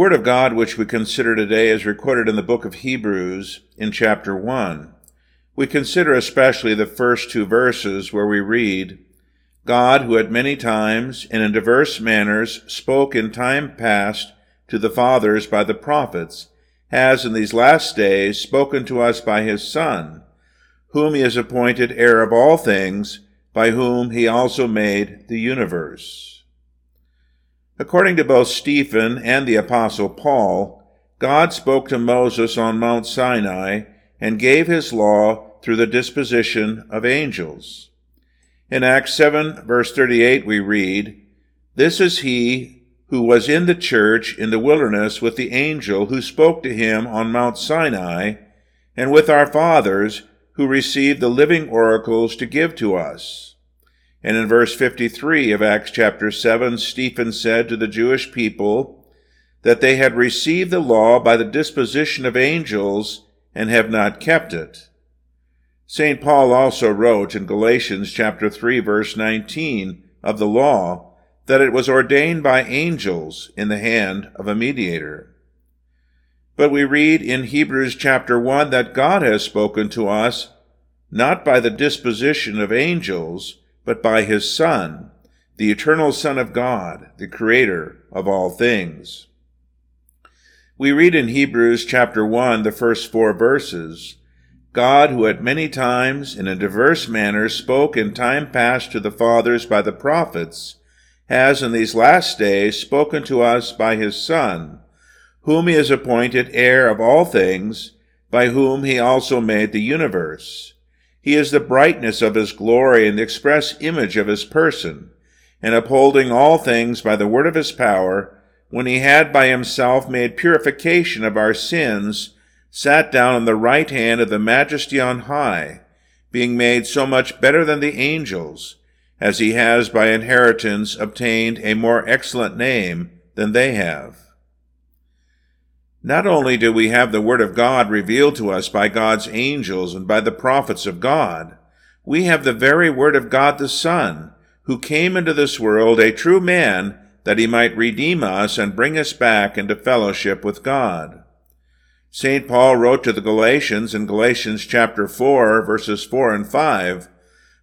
Word of God which we consider today is recorded in the book of Hebrews in chapter 1. We consider especially the first two verses where we read, God, who at many times and in diverse manners spoke in time past to the fathers by the prophets, has in these last days spoken to us by his Son, whom he has appointed heir of all things, by whom he also made the universe. According to both Stephen and the Apostle Paul, God spoke to Moses on Mount Sinai and gave his law through the disposition of angels. In Acts 7, verse 38, we read, This is he who was in the church in the wilderness with the angel who spoke to him on Mount Sinai, and with our fathers who received the living oracles to give to us. And in verse 53 of Acts chapter 7, Stephen said to the Jewish people that they had received the law by the disposition of angels and have not kept it. St. Paul also wrote in Galatians chapter 3 verse 19 of the law that it was ordained by angels in the hand of a mediator. But we read in Hebrews chapter 1 that God has spoken to us not by the disposition of angels, but by his Son, the eternal Son of God, the Creator of all things. We read in Hebrews chapter 1, the first four verses, God, who at many times in a diverse manner spoke in time past to the fathers by the prophets, has in these last days spoken to us by his Son, whom he has appointed heir of all things, by whom he also made the universe. He is the brightness of his glory and the express image of his person, and upholding all things by the word of his power, when he had by himself made purification of our sins, sat down on the right hand of the majesty on high, being made so much better than the angels, as he has by inheritance obtained a more excellent name than they have. Not only do we have the Word of God revealed to us by God's angels and by the prophets of God, we have the very Word of God the Son, who came into this world a true man that he might redeem us and bring us back into fellowship with God. St. Paul wrote to the Galatians in Galatians chapter 4 verses 4 and 5,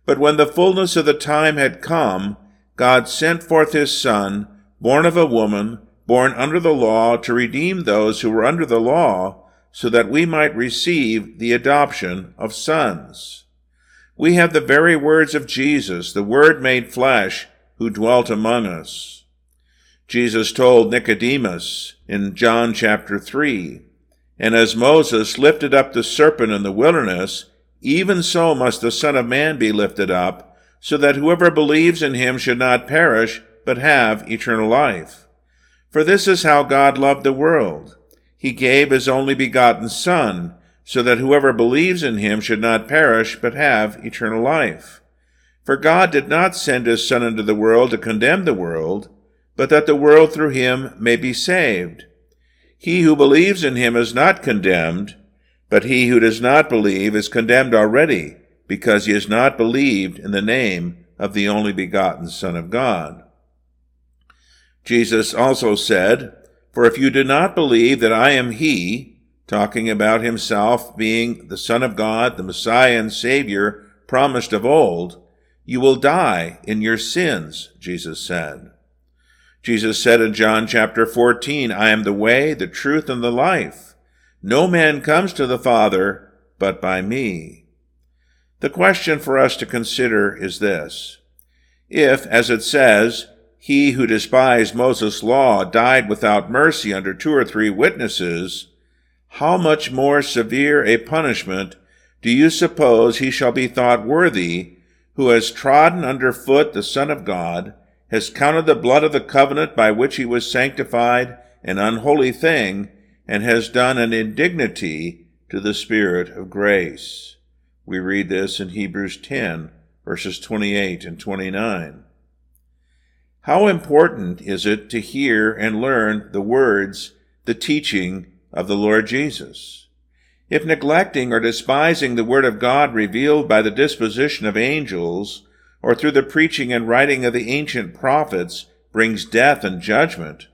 but when the fullness of the time had come, God sent forth his Son, born of a woman, born under the law, to redeem those who were under the law, so that we might receive the adoption of sons. We have the very words of Jesus, the Word made flesh, who dwelt among us. Jesus told Nicodemus in John chapter 3, And as Moses lifted up the serpent in the wilderness, even so must the Son of Man be lifted up, so that whoever believes in him should not perish, but have eternal life. For this is how God loved the world. He gave his only begotten Son, so that whoever believes in him should not perish, but have eternal life. For God did not send his Son into the world to condemn the world, but that the world through him may be saved. He who believes in him is not condemned, but he who does not believe is condemned already, because he has not believed in the name of the only begotten Son of God. Jesus also said, For if you do not believe that I am he, talking about himself being the Son of God, the Messiah and Savior promised of old, you will die in your sins, Jesus said. Jesus said in John chapter 14, I am the way, the truth, and the life. No man comes to the Father but by me. The question for us to consider is this. If, as it says, he who despised Moses' law died without mercy under two or three witnesses, how much more severe a punishment do you suppose he shall be thought worthy who has trodden under foot the Son of God, has counted the blood of the covenant by which he was sanctified an unholy thing, and has done an indignity to the Spirit of grace. We read this in Hebrews 10, verses 28 and 29. How important is it to hear and learn the words, the teaching of the Lord Jesus? If neglecting or despising the Word of God revealed by the disposition of angels, or through the preaching and writing of the ancient prophets, brings death and judgment,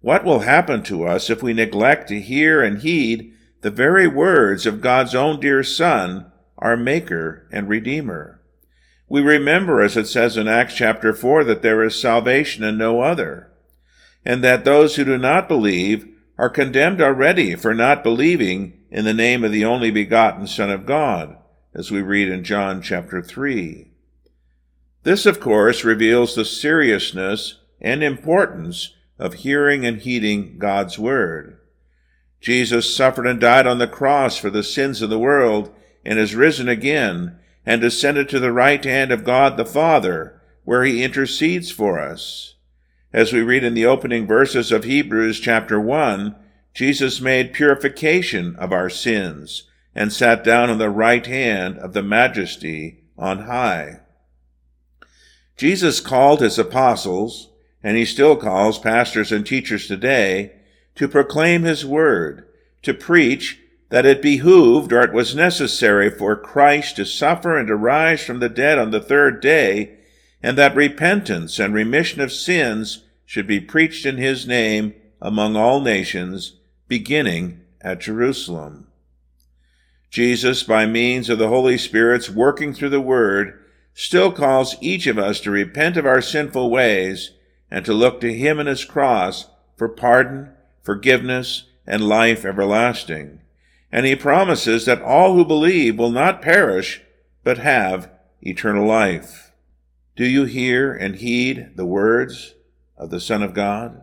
What will happen to us if we neglect to hear and heed the very words of God's own dear Son, our Maker and Redeemer? We remember, as it says in Acts chapter 4, that there is salvation in no other, and that those who do not believe are condemned already for not believing in the name of the only begotten Son of God, as we read in John chapter 3. This, of course, reveals the seriousness and importance of hearing and heeding God's Word. Jesus suffered and died on the cross for the sins of the world and is risen again and ascended to the right hand of God the Father, where he intercedes for us. As we read in the opening verses of Hebrews chapter 1, Jesus made purification of our sins and sat down on the right hand of the majesty on high. Jesus called his apostles, and he still calls pastors and teachers today, to proclaim his word, to preach that it behooved or it was necessary for Christ to suffer and to rise from the dead on the third day, and that repentance and remission of sins should be preached in his name among all nations, beginning at Jerusalem. Jesus, by means of the Holy Spirit's working through the Word, still calls each of us to repent of our sinful ways and to look to Him and His cross for pardon, forgiveness, and life everlasting. And He promises that all who believe will not perish, but have eternal life. Do you hear and heed the words of the Son of God?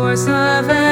source of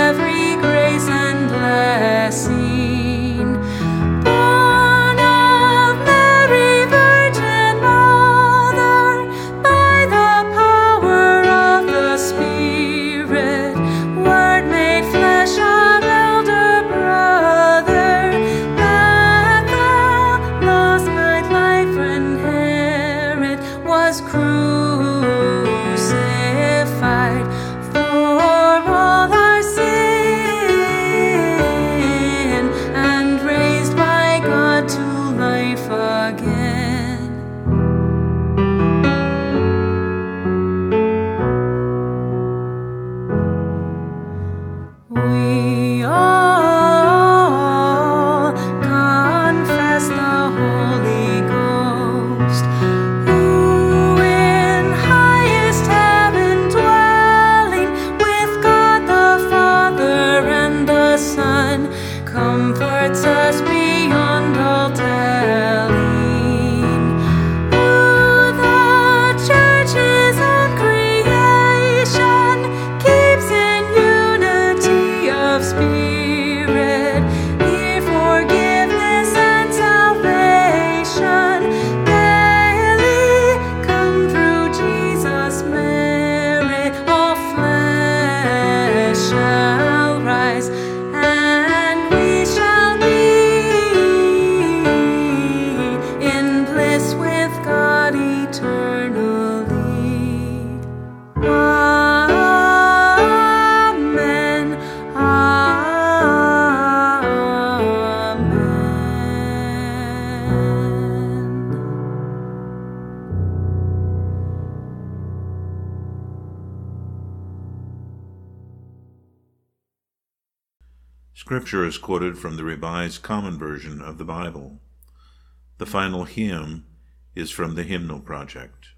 Scripture is quoted from the Revised Common Version of the Bible. The final hymn is from the Hymnal Project.